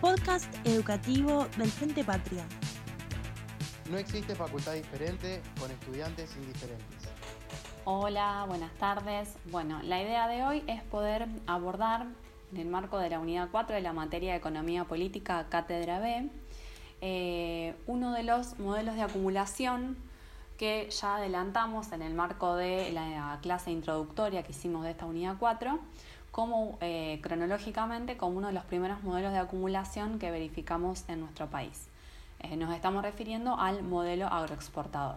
Podcast educativo del Frente Patria. No existe facultad diferente con estudiantes indiferentes. Hola, buenas tardes. Bueno, la idea de hoy es poder abordar en el marco de la unidad 4 de la materia de Economía Política Cátedra B, eh, uno de los modelos de acumulación que ya adelantamos en el marco de la clase introductoria que hicimos de esta unidad 4, como eh, cronológicamente como uno de los primeros modelos de acumulación que verificamos en nuestro país. Eh, nos estamos refiriendo al modelo agroexportador.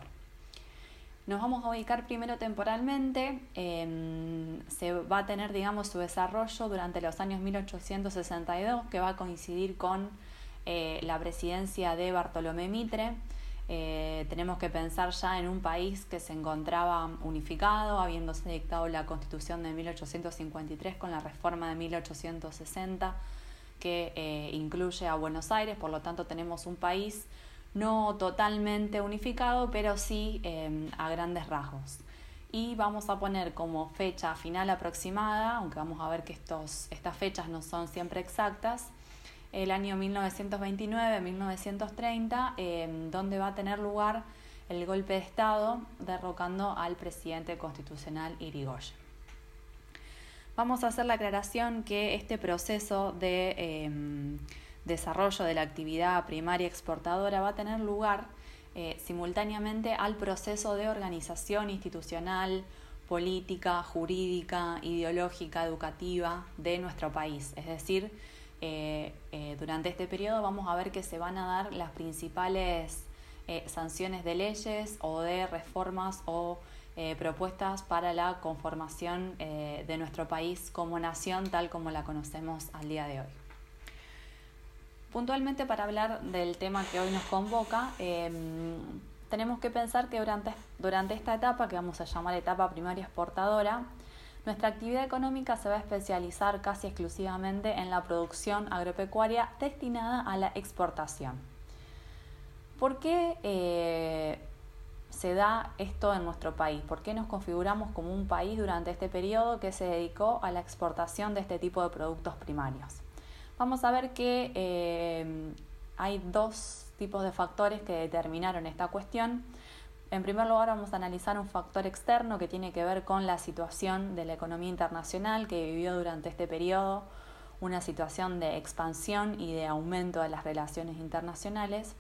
Nos vamos a ubicar primero temporalmente, em, se va a tener, digamos, su desarrollo durante los años 1862, que va a coincidir con eh, la presidencia de Bartolomé Mitre. Eh, tenemos que pensar ya en un país que se encontraba unificado, habiéndose dictado la constitución de 1853 con la reforma de 1860 que eh, incluye a Buenos Aires, por lo tanto tenemos un país no totalmente unificado, pero sí em, a grandes rasgos. Y vamos a poner como fecha final aproximada, aunque vamos a ver que estos, estas fechas no son siempre exactas, el año 1929-1930, em, donde va a tener lugar el golpe de Estado derrocando al presidente constitucional Irigoyen. Vamos a hacer la aclaración que este proceso de em, desarrollo de la actividad primaria exportadora va a tener lugar eh, simultáneamente al proceso de organización institucional, política, jurídica, ideológica, educativa de nuestro país. Es decir, eh, eh, durante este periodo vamos a ver que se van a dar las principales sanciones de leyes o de reformas o propuestas para la conformación de nuestro país como nación tal como la conocemos al día de hoy. Puntualmente para hablar del tema que hoy nos convoca, em, tenemos que pensar que durante, durante esta etapa, que vamos a llamar etapa primaria exportadora, nuestra actividad económica se va a especializar casi exclusivamente en la producción agropecuaria destinada a la exportación. ¿Por qué eh, se da esto en nuestro país? ¿Por qué nos configuramos como un país durante este periodo que se dedicó a la exportación de este tipo de productos primarios? vamos a ver que eh, hay dos tipos de factores que determinaron esta cuestión. En primer lugar, vamos a analizar un factor externo que tiene que ver con la situación de la economía internacional que vivió durante este periodo, una situación de expansión y de aumento de las relaciones internacionales.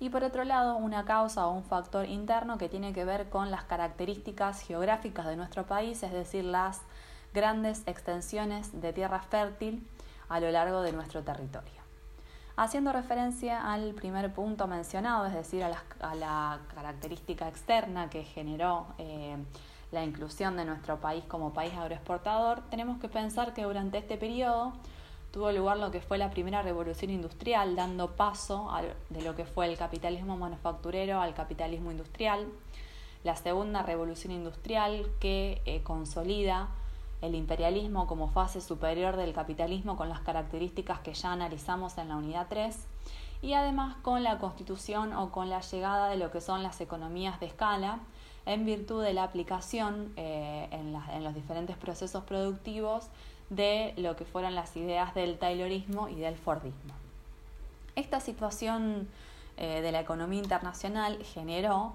Y por otro lado, una causa o un factor interno que tiene que ver con las características geográficas de nuestro país, es decir, las grandes extensiones de tierra fértil a lo largo de nuestro territorio. Haciendo referencia al primer punto mencionado, es decir, a la, característica externa que generó eh, la inclusión de nuestro país como país agroexportador, tenemos que pensar que durante este periodo tuvo lugar lo que fue la primera revolución industrial, dando paso de lo que fue el capitalismo manufacturero al capitalismo industrial, la segunda revolución industrial que eh, consolida el imperialismo como fase superior del capitalismo con las características que ya analizamos en la unidad 3 y además con la constitución o con la llegada de lo que son las economías de escala en virtud de la aplicación eh, en, los diferentes procesos productivos de lo que fueron las ideas del Taylorismo y del Fordismo. Esta situación eh, de la economía internacional generó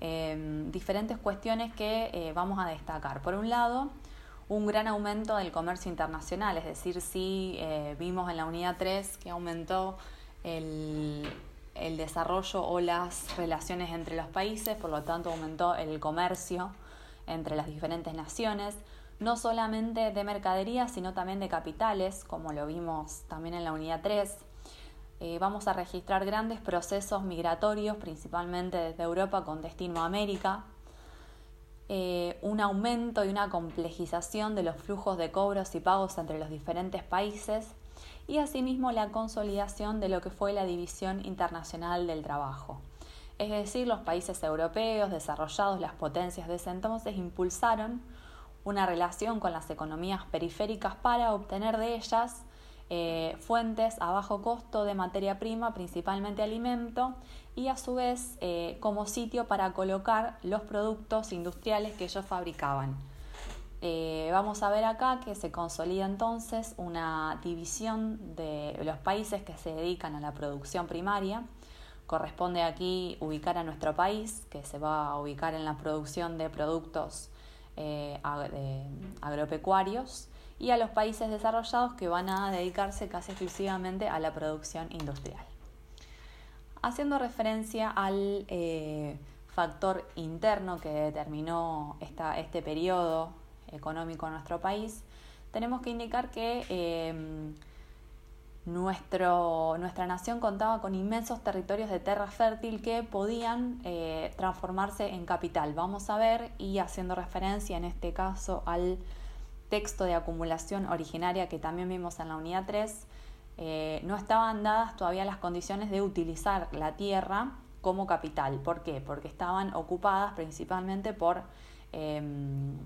eh, diferentes cuestiones que vamos a destacar. Por un lado, un gran aumento del comercio internacional, es decir, sí eh, vimos en la unidad 3 que aumentó el, desarrollo o las relaciones entre los países, por lo tanto aumentó el comercio entre las diferentes naciones, no solamente de mercaderías, sino también de capitales, como lo vimos también en la unidad 3. Eh, vamos a registrar grandes procesos migratorios, principalmente desde Europa con destino a América, eh, un aumento y una complejización de los flujos de cobros y pagos entre los diferentes países y asimismo la consolidación de lo que fue la división internacional del trabajo. Es decir, los países europeos desarrollados, las potencias de ese entonces, impulsaron una relación con las economías periféricas para obtener de ellas eh, fuentes a bajo costo de materia prima, principalmente alimento, y a su vez eh, como sitio para colocar los productos industriales que ellos fabricaban. eh, vamos a ver acá que se consolida entonces una división de los países que se dedican a la producción primaria. Corresponde aquí ubicar a nuestro país, que se va a ubicar en la producción de productos eh, agropecuarios, y a los países desarrollados que van a dedicarse casi exclusivamente a la producción industrial. Haciendo referencia al eh, factor interno que determinó este periodo económico en nuestro país, tenemos que indicar que em, nuestro, nuestra nación contaba con inmensos territorios de tierra fértil que podían eh, transformarse en capital. Vamos a ver, y haciendo referencia en este caso al texto de acumulación originaria que también vimos en la unidad 3, eh, no estaban dadas todavía las condiciones de utilizar la tierra como capital. ¿Por qué? Porque estaban ocupadas principalmente por em,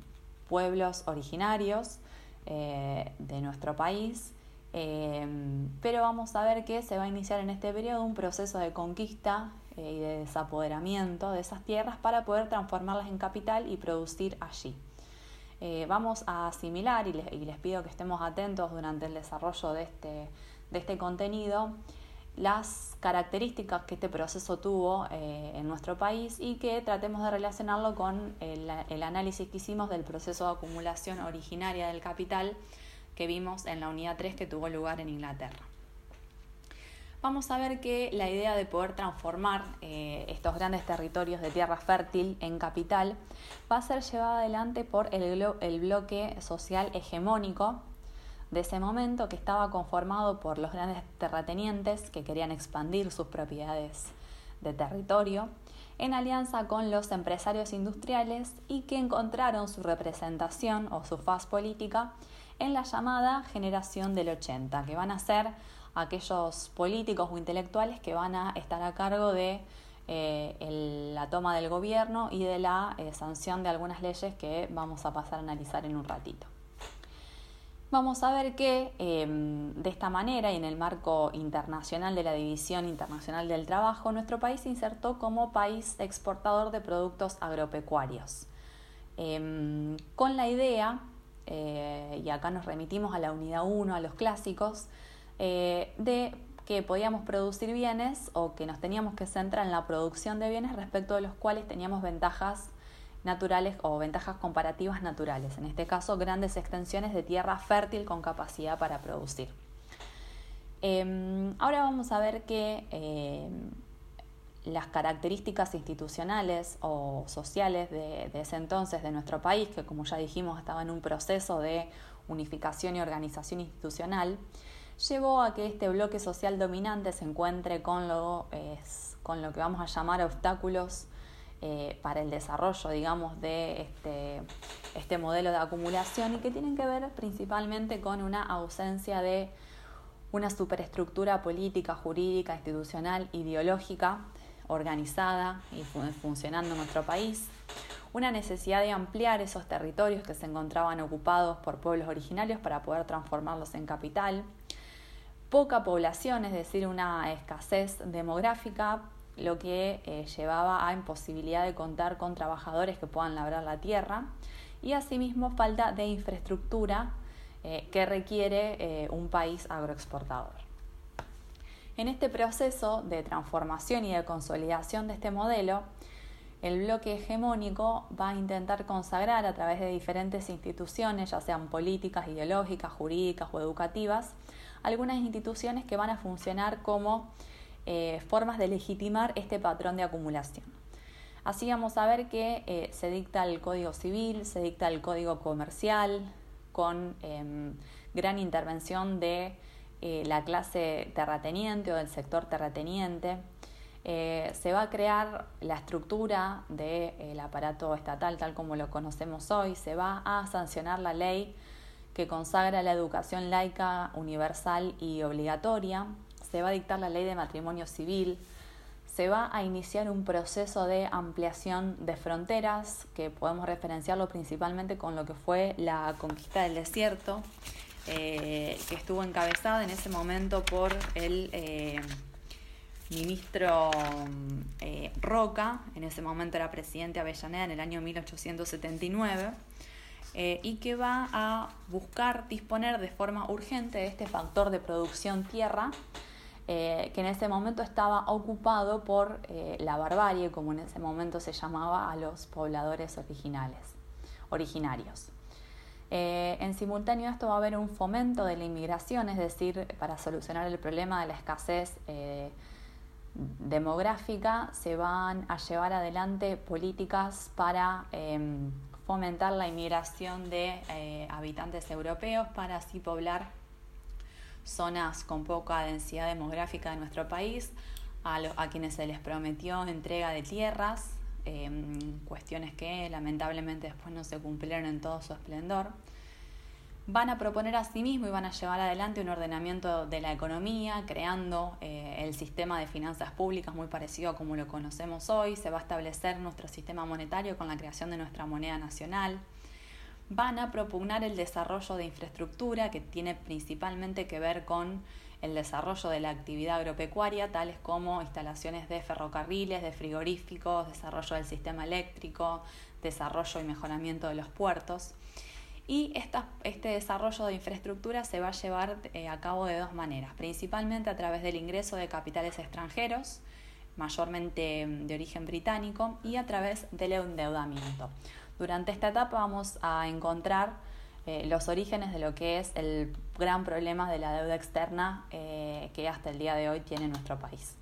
pueblos originarios eh, de nuestro país. Em, pero vamos a ver que se va a iniciar en este periodo un proceso de conquista eh, y de desapoderamiento de esas tierras para poder transformarlas en capital y producir allí. Vamos a asimilar y les, pido que estemos atentos durante el desarrollo de este, de este contenido las características que este proceso tuvo eh, en nuestro país y que tratemos de relacionarlo con el, el, análisis que hicimos del proceso de acumulación originaria del capital que vimos en la unidad 3 que tuvo lugar en Inglaterra. Vamos a ver que la idea de poder transformar eh, estos grandes territorios de tierra fértil en capital va a ser llevada adelante por el, bloque social hegemónico de ese momento que estaba conformado por los grandes terratenientes que querían expandir sus propiedades de territorio en alianza con los empresarios industriales y que encontraron su representación o su faz política en la llamada generación del 80, que van a ser aquellos políticos o intelectuales que van a estar a cargo de eh, la toma del gobierno y de la eh, sanción de algunas leyes que vamos a pasar a analizar en un ratito. Vamos a ver que em, de esta manera y en el marco internacional de la División Internacional del Trabajo, nuestro país se insertó como país exportador de productos agropecuarios, em, con la idea, eh, y acá nos remitimos a la unidad 1, a los clásicos, eh, de que podíamos producir bienes o que nos teníamos que centrar en la producción de bienes respecto de los cuales teníamos ventajas naturales o ventajas comparativas naturales, en este caso grandes extensiones de tierra fértil con capacidad para producir. Em, ahora vamos a ver que em, las características institucionales o sociales de, ese entonces de nuestro país, que como ya dijimos estaba en un proceso de unificación y organización institucional, llevó a que este bloque social dominante se encuentre con lo, con lo que vamos a llamar obstáculos eh, para el desarrollo, digamos, de este, este modelo de acumulación y que tienen que ver principalmente con una ausencia de una superestructura política, jurídica, institucional, ideológica, organizada y funcionando en nuestro país, una necesidad de ampliar esos territorios que se encontraban ocupados por pueblos originarios para poder transformarlos en capital, poca población, es decir, una escasez demográfica, lo que eh, llevaba a imposibilidad de contar con trabajadores que puedan labrar la tierra y asimismo falta de infraestructura eh, que requiere eh, un país agroexportador. En este proceso de transformación y de consolidación de este modelo, el bloque hegemónico va a intentar consagrar a través de diferentes instituciones, ya sean políticas, ideológicas, jurídicas o educativas, algunas instituciones que van a funcionar como eh, formas de legitimar este patrón de acumulación. Así vamos a ver que eh, se dicta el Código Civil, se dicta el Código Comercial, con em, gran intervención de eh, la clase terrateniente o del sector terrateniente. se va a crear la estructura del aparato estatal tal como lo conocemos hoy, se va a sancionar la ley que consagra la educación laica, universal y obligatoria. Se va a dictar la ley de matrimonio civil. Se va a iniciar un proceso de ampliación de fronteras, que podemos referenciarlo principalmente con lo que fue la conquista del desierto, eh, que estuvo encabezada en ese momento por el eh, ministro eh, Roca, en ese momento era presidente Avellaneda en el año 1879 eh, y que va a buscar disponer de forma urgente de este factor de producción tierra eh, que en ese momento estaba ocupado por eh, la barbarie, como en ese momento se llamaba a los pobladores originales, originarios. en simultáneo esto va a haber un fomento de la inmigración, es decir, para solucionar el problema de la escasez demográfica se van a llevar adelante políticas para em, fomentar la inmigración de eh, habitantes europeos para así poblar zonas con poca densidad demográfica de nuestro país, a, a quienes se les prometió entrega de tierras, em, cuestiones que lamentablemente después no se cumplieron en todo su esplendor van a proponer a sí mismo y van a llevar adelante un ordenamiento de la economía, creando eh, el sistema de finanzas públicas muy parecido a como lo conocemos hoy. Se va a establecer nuestro sistema monetario con la creación de nuestra moneda nacional. Van a propugnar el desarrollo de infraestructura que tiene principalmente que ver con el desarrollo de la actividad agropecuaria, tales como instalaciones de ferrocarriles, de frigoríficos, desarrollo del sistema eléctrico, desarrollo y mejoramiento de los puertos. Y este desarrollo de infraestructura se va a llevar eh, a cabo de dos maneras, principalmente a través del ingreso de capitales extranjeros, mayormente mm, de origen británico, y a través del endeudamiento. Durante esta etapa vamos a encontrar eh, los orígenes de lo que es el gran problema de la deuda externa eh, que hasta el día de hoy tiene nuestro país.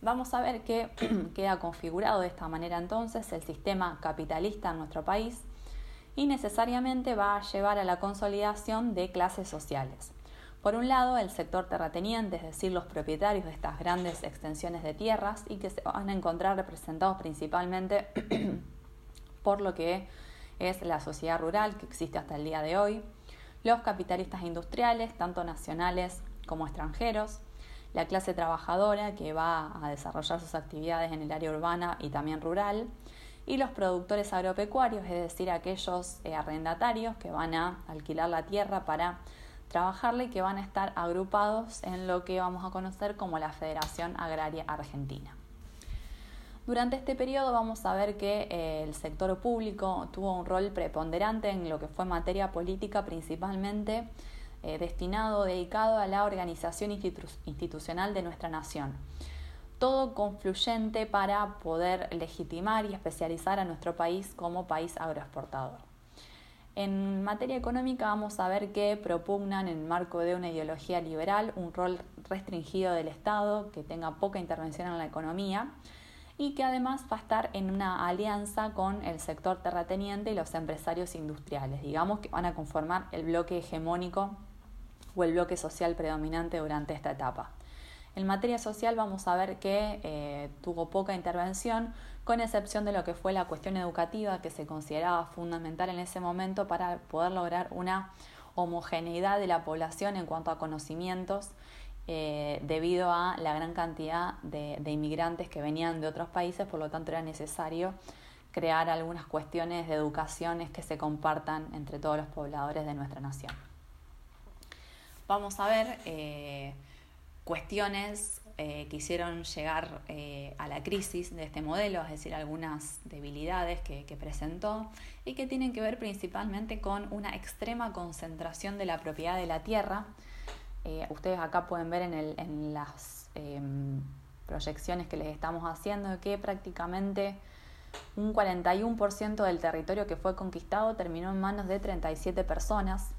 Vamos a ver que queda configurado de esta manera entonces el sistema capitalista en nuestro país y necesariamente va a llevar a la consolidación de clases sociales. Por un lado, el sector terrateniente, es decir, los propietarios de estas grandes extensiones de tierras y que se van a encontrar representados principalmente por lo que es la sociedad rural que existe hasta el día de hoy, los capitalistas industriales, tanto nacionales como extranjeros, la clase trabajadora que va a desarrollar sus actividades en el área urbana y también rural, y los productores agropecuarios, es decir, aquellos eh, arrendatarios que van a alquilar la tierra para trabajarla y que van a estar agrupados en lo que vamos a conocer como la Federación Agraria Argentina. Durante este periodo vamos a ver que eh, el sector público tuvo un rol preponderante en lo que fue materia política principalmente eh, destinado, dedicado a la organización institucional de nuestra nación todo confluyente para poder legitimar y especializar a nuestro país como país agroexportador. En materia económica vamos a ver que propugnan en el marco de una ideología liberal un rol restringido del Estado, que tenga poca intervención en la economía y que además va a estar en una alianza con el sector terrateniente y los empresarios industriales, digamos que van a conformar el bloque hegemónico o el bloque social predominante durante esta etapa. En materia social vamos a ver que eh, tuvo poca intervención, con excepción de lo que fue la cuestión educativa, que se consideraba fundamental en ese momento para poder lograr una homogeneidad de la población en cuanto a conocimientos, eh, debido a la gran cantidad de, inmigrantes que venían de otros países, por lo tanto era necesario crear algunas cuestiones de educaciones que se compartan entre todos los pobladores de nuestra nación. Vamos a ver eh, cuestiones eh, que hicieron llegar a la crisis de este modelo, es decir, algunas debilidades que, presentó y que tienen que ver principalmente con una extrema concentración de la propiedad de la tierra. Eh, ustedes acá pueden ver en, las em, proyecciones que les estamos haciendo que prácticamente un 41% del territorio que fue conquistado terminó en manos de 37 personas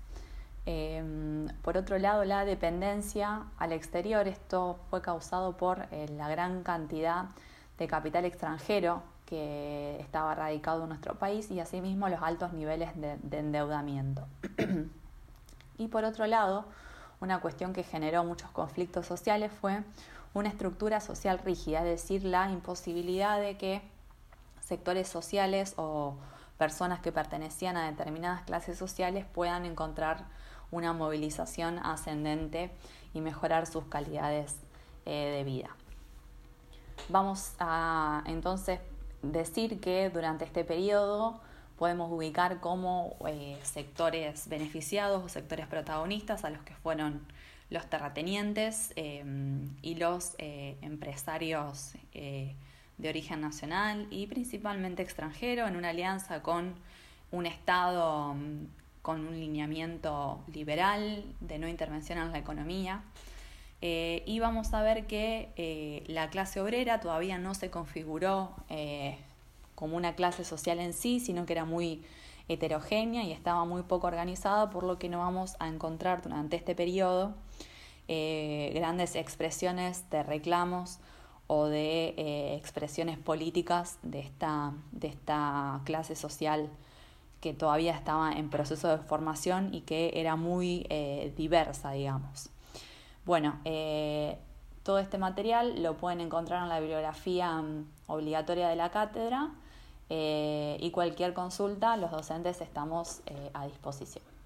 Em, por otro lado, la dependencia al exterior, esto fue causado por eh, la gran cantidad de capital extranjero que estaba radicado en nuestro país y asimismo los altos niveles de, endeudamiento. y por otro lado, una cuestión que generó muchos conflictos sociales fue una estructura social rígida, es decir, la imposibilidad de que sectores sociales o personas que pertenecían a determinadas clases sociales puedan encontrar una movilización ascendente y mejorar sus calidades eh, de vida. Vamos a entonces decir que durante este periodo podemos ubicar como eh, sectores beneficiados o sectores protagonistas a los que fueron los terratenientes em, y los eh, empresarios de origen nacional y principalmente extranjero en una alianza con un Estado mm, con un lineamiento liberal de no intervención en la economía. Eh, y vamos a ver que eh, la clase obrera todavía no se configuró eh, como una clase social en sí, sino que era muy heterogénea y estaba muy poco organizada, por lo que no vamos a encontrar durante este periodo grandes expresiones de reclamos o de expresiones políticas de esta, de esta clase social que todavía estaba en proceso de formación y que era muy diversa, digamos. Bueno, eh, todo este material lo pueden encontrar en la bibliografía mm, obligatoria de la cátedra eh, y cualquier consulta, los docentes estamos eh, a disposición.